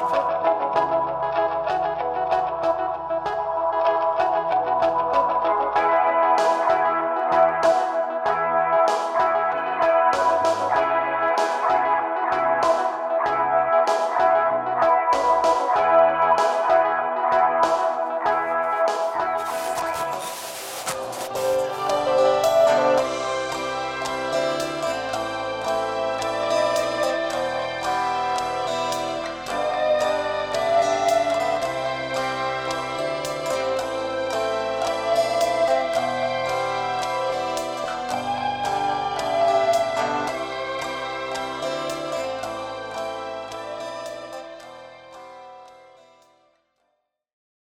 Bye.